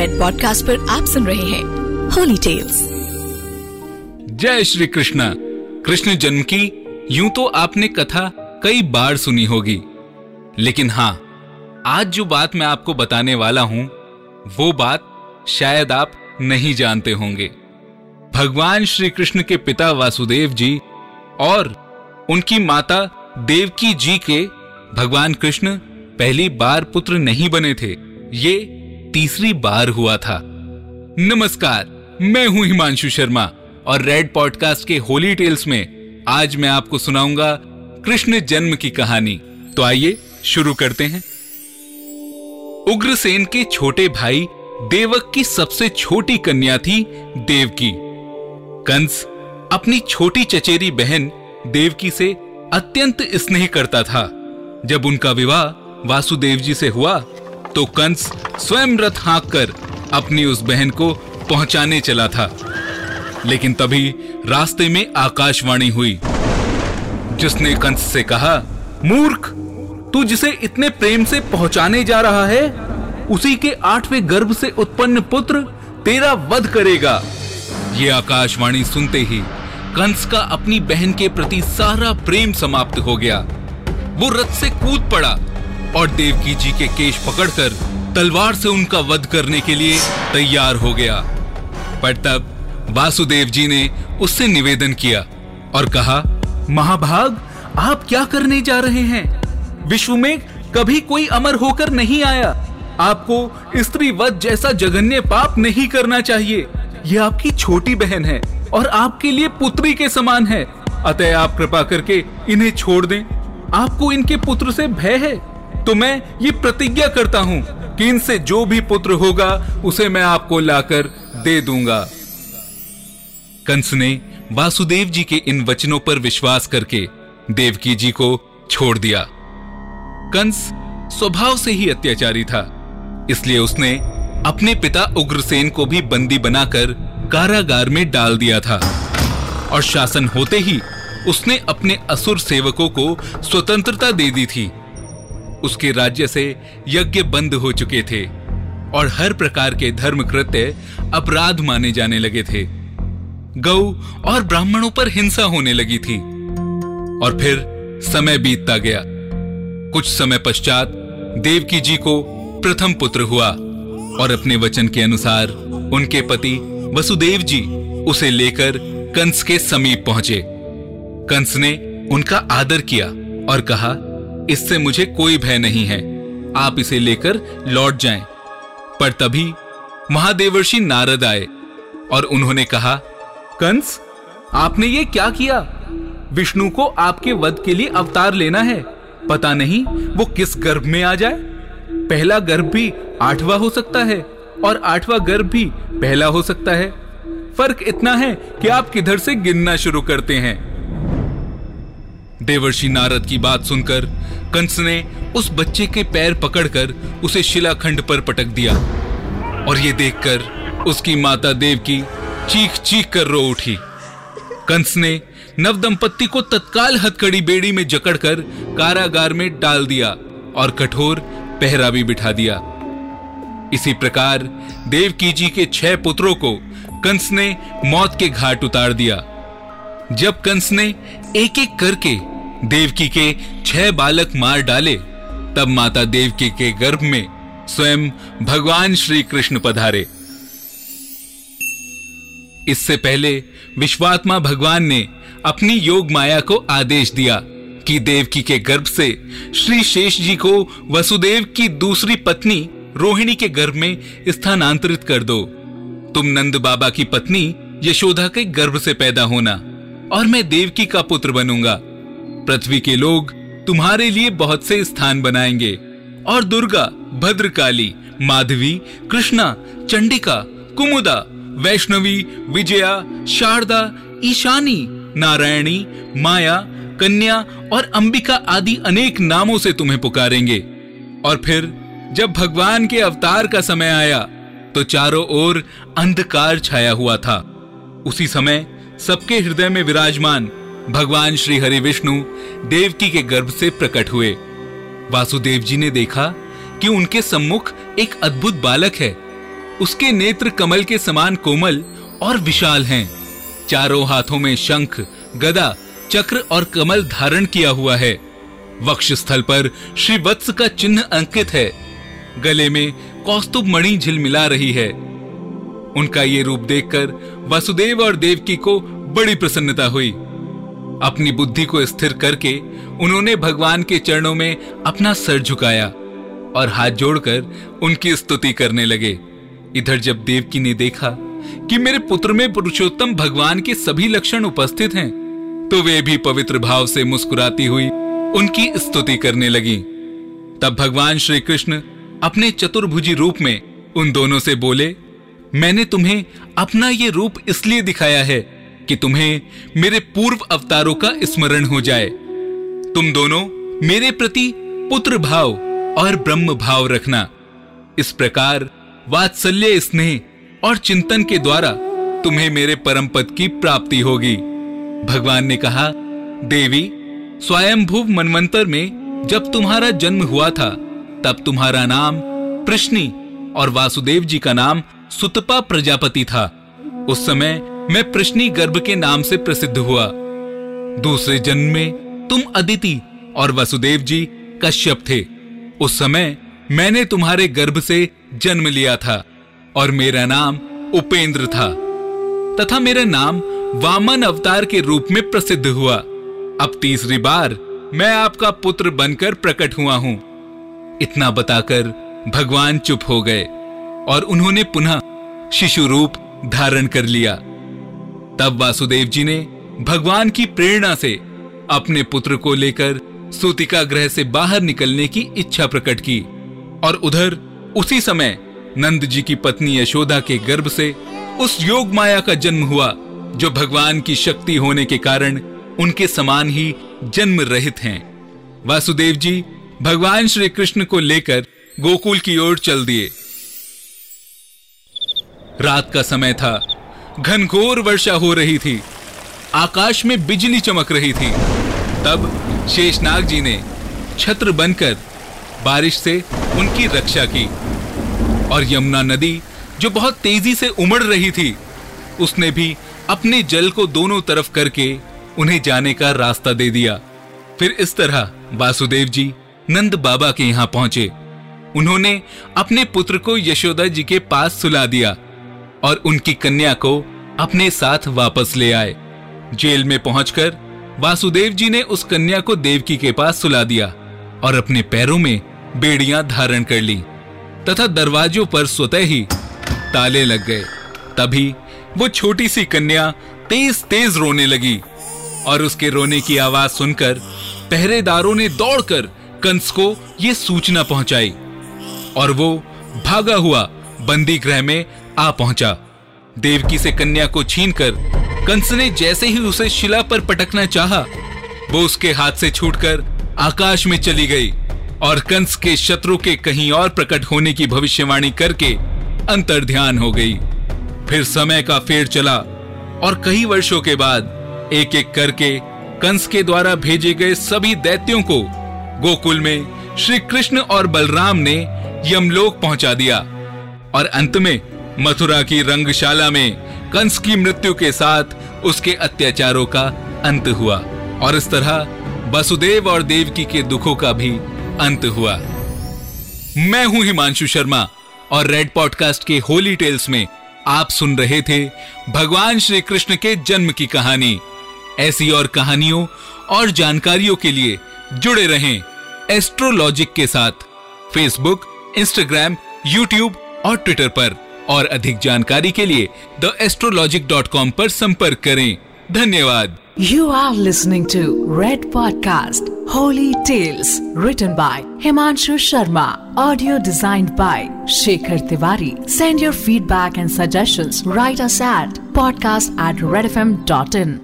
Red podcast पर आप सुन रहे हैं होली टेल्स जय श्री कृष्ण। कृष्ण जन्म की, यूँ तो आपने कथा कई बार सुनी होगी। लेकिन हाँ आज जो बात मैं आपको बताने वाला हूँ, वो बात शायद आप नहीं जानते होंगे। भगवान श्री कृष्ण के पिता वासुदेव जी और उनकी माता देवकी जी के भगवान कृष्ण पहली बार पुत्र नहीं बने थे। ये तीसरी बार हुआ था। नमस्कार, मैं हूँ हिमांशु शर्मा और रेड पॉडकास्ट के होली टेल्स में आज मैं आपको सुनाऊँगा कृष्ण जन्म की कहानी। तो आइए, शुरू करते हैं। उग्रसेन के छोटे भाई देवक की सबसे छोटी कन्या थी देवकी। कंस, अपनी छोटी चचेरी बहन देवकी से अत्यंत स्नेह करता था। जब उनका विवाह वासुदेव जी से हुआ तो कंस स्वयं रथ हाँक कर अपनी उस बहन को पहुँचाने चला था। लेकिन तभी रास्ते में आकाशवाणी हुई, जिसने कंस से कहा, मूर्ख, तू जिसे इतने प्रेम से पहुँचाने जा रहा है, उसी के आठवें गर्भ से उत्पन्न पुत्र तेरा वध करेगा। ये आकाशवाणी सुनते ही कंस का अपनी बहन के प्रति सारा प्रेम समाप्त हो गया। वो रथ से कूद पड़ा। और देवकी जी के केश पकड़कर तलवार से उनका वध करने के लिए तैयार हो गया। पर तब वासुदेव जी ने उससे निवेदन किया और कहा, महाभाग, आप क्या करने जा रहे हैं? विश्व में कभी कोई अमर होकर नहीं आया। आपको स्त्री वध जैसा जघन्य पाप नहीं करना चाहिए। यह आपकी छोटी बहन है और आपके लिए पुत्री के समान है। अतः आप कृपा करके इन्हें छोड़ दें। आपको इनके पुत्र से भय है। तो मैं ये प्रतिज्ञा करता हूँ कि इनसे जो भी पुत्र होगा, उसे मैं आपको लाकर दे दूँगा। कंस ने वासुदेव जी के इन वचनों पर विश्वास करके देवकी जी को छोड़ दिया। कंस स्वभाव से ही अत्याचारी था, इसलिए उसने अपने पिता उग्रसेन को भी बंदी बनाकर कारागार में डाल दिया था। और शासन होते ही उसने अपने असुर सेवकों को स्वतंत्रता दे दी थी। उसके राज्य से यज्ञ बंद हो चुके थे और हर प्रकार के धर्म कृत्य अपराध माने जाने लगे थे। गौ और ब्राह्मणों पर हिंसा होने लगी थी और फिर समय बीतता गया। कुछ समय पश्चात देवकी जी को प्रथम पुत्र हुआ और अपने वचन के अनुसार उनके पति वसुदेव जी उसे लेकर कंस के समीप पहुँचे। कंस ने उनका आदर किया और कहा इससे मुझे कोई भय नहीं है। आप इसे लेकर लौट जाएँ। पर तभी महादेवर्षि नारद आए और उन्होंने कहा, कंस, आपने ये क्या किया? विष्णु को आपके वध के लिए अवतार लेना है। पता नहीं वो किस गर्भ में आ जाए? पहला गर्भ भी आठवां हो सकता है और आठवां गर्भ भी पहला हो सकता है। फ़र्क इतना है कि आप किधर से गिनना शुरू करते हैं। देवर्षि नारद की बात सुनकर कंस ने उस बच्चे के पैर पकड़कर उसे शिलाखंड पर पटक दिया और ये देखकर उसकी माता देव की चीख चीख कर रो उठी। कंस ने नव दंपत्ति को तत्काल हथकड़ी बेड़ी में जकड़कर कारागार में डाल दिया और कठोर पहरा भी बिठा दिया। इसी प्रकार देवकी जी के छह पुत्रों को कंस ने मौत के घाट उतार दिया। जब कंस ने एक एक करके देवकी के छह बालक मार डाले, तब माता देवकी के गर्भ में स्वयं भगवान श्री कृष्ण पधारे। इससे पहले विश्वात्मा भगवान ने अपनी योग माया को आदेश दिया कि देवकी के गर्भ से श्री शेष जी को वसुदेव की दूसरी पत्नी रोहिणी के गर्भ में स्थानांतरित कर दो। तुम नंद बाबा की पत्नी यशोदा के गर्भ से पैदा होना। और मैं देवकी का पुत्र बनूँगा। पृथ्वी के लोग तुम्हारे लिए बहुत से स्थान बनाएँगे। और दुर्गा, भद्रकाली, माधवी, कृष्णा, चंडिका, कुमुदा, वैष्णवी, विजया, शारदा, ईशानी, नारायणी, माया, कन्या और अंबिका आदि अनेक नामों से तुम्हें पुकारेंगे। और फिर, जब भगवान के अवतार का समय आया तो चारों ओर अंधकार छाया हुआ था। उसी समय सबके हृदय में विराजमान भगवान श्री हरि विष्णु देवकी के गर्भ से प्रकट हुए। वासुदेव जी ने देखा कि उनके सम्मुख एक अद्भुत बालक है। उसके नेत्र कमल के समान कोमल और विशाल हैं। चारों हाथों में शंख, गदा, चक्र और कमल धारण किया हुआ है। वक्ष स्थल पर श्री वत्स का चिन्ह अंकित है। गले में कौस्तुभ मणि झिलमिला रही है। उनका ये रूप देखकर वासुदेव और देवकी को बड़ी प्रसन्नता हुई। अपनी बुद्धि को स्थिर करके उन्होंने भगवान के चरणों में अपना सर झुकाया और हाथ जोड़कर उनकी स्तुति करने लगे। इधर जब देवकी ने देखा कि मेरे पुत्र में पुरुषोत्तम भगवान के सभी लक्षण उपस्थित हैं तो वे भी पवित्र भाव से मुस्कुराती हुई उनकी स्तुति करने लगी। तब भगवान श्री कृष्ण अपने चतुर्भुजी रूप में उन दोनों से बोले मैंने तुम्हें अपना ये रूप इसलिए दिखाया है कि तुम्हें मेरे पूर्व अवतारों का स्मरण हो जाए। तुम दोनों मेरे प्रति पुत्र भाव और ब्रह्म भाव रखना। इस प्रकार वात्सल्य स्नेह और चिंतन के द्वारा तुम्हें मेरे परम पद की प्राप्ति होगी। भगवान ने कहा, देवी स्वयंभुव मनवंतर में जब तुम्हारा जन्म हुआ था, तब तुम्हारा नाम प्रश्नी और वासुदेव जी का नाम सुतपा प्रजापति था। उस समय मैं प्रश्नी गर्भ के नाम से प्रसिद्ध हुआ। दूसरे जन्म में तुम अदिति और वसुदेव जी कश्यप थे। उस समय मैंने तुम्हारे गर्भ से जन्म लिया था और मेरा नाम उपेंद्र था तथा मेरा नाम वामन अवतार के रूप में प्रसिद्ध हुआ। अब तीसरी बार मैं आपका पुत्र बनकर प्रकट हुआ हूँ। इतना बताकर भगवान चुप हो गए। और उन्होंने पुनः शिशु रूप धारण कर लिया। तब वासुदेव जी ने भगवान की प्रेरणा से अपने पुत्र को लेकर सूतिका ग्रह से बाहर निकलने की इच्छा प्रकट की और उधर उसी समय नंद जी की पत्नी यशोदा के गर्भ से उस योग माया का जन्म हुआ, जो भगवान की शक्ति होने के कारण उनके समान ही जन्म रहित हैं। वासुदेव जी भगवान श्री कृष्ण को लेकर गोकुल की ओर चल दिए। रात का समय था। घनघोर वर्षा हो रही थी। आकाश में बिजली चमक रही थी। तब शेषनाग जी ने छत्र बनकर बारिश से उनकी रक्षा की। और यमुना नदी, जो बहुत तेज़ी से उमड़ रही थी, उसने भी अपने जल को दोनों तरफ़ करके उन्हें जाने का रास्ता दे दिया। फिर इस तरह वासुदेव जी नंद बाबा के यहाँ पहुँचे। उन्होंने अपने पुत्र को यशोदा जी के पास सुला दिया। और उनकी कन्या को अपने साथ वापस ले आए। जेल में पहुंचकर वासुदेव जी ने उस कन्या को देवकी के पास सुला दिया और अपने पैरों में बेड़ियाँ धारण कर ली तथा दरवाजों पर स्वतः ही ताले लग गए। तभी वो छोटी सी कन्या तेज तेज रोने लगी और उसके रोने की आवाज़ सुनकर पहरेदारों ने दौड़कर कंस को यह सूचना पहुंचाई और वो भागा हुआ बंदी गृह में आ पहुँचा। देवकी से कन्या को छीनकर कंस ने जैसे ही उसे शिला पर पटकना चाहा, वो उसके हाथ से छूटकर आकाश में चली गई और कंस के शत्रु के कहीं और प्रकट होने की भविष्यवाणी करके अंतर ध्यान हो गई। फिर समय का फेर चला और कई वर्षों के बाद एक एक करके कंस के द्वारा भेजे गए सभी दैत्यों को गोकुल में श्री कृष्ण और बलराम ने यमलोक पहुँचा दिया और अंत में मथुरा की रंगशाला में कंस की मृत्यु के साथ उसके अत्याचारों का अंत हुआ और इस तरह वसुदेव और देवकी के दुखों का भी अंत हुआ। मैं हूँ हिमांशु शर्मा और रेड पॉडकास्ट के होली टेल्स में आप सुन रहे थे भगवान श्री कृष्ण के जन्म की कहानी। ऐसी और कहानियों और जानकारियों के लिए जुड़े रहें एस्ट्रोलॉजिक के साथ, फेसबुक, इंस्टाग्राम, यूट्यूब और ट्विटर पर। और अधिक जानकारी के लिए द एस्ट्रोलॉजिक डॉट कॉम आरोप संपर्क करें। धन्यवाद। You are listening to Red podcast Holy Tales return by Himanshu Sharma audio design by Shekhar Tiwari send your feedback and suggestion write us at podcast at Red F M dot in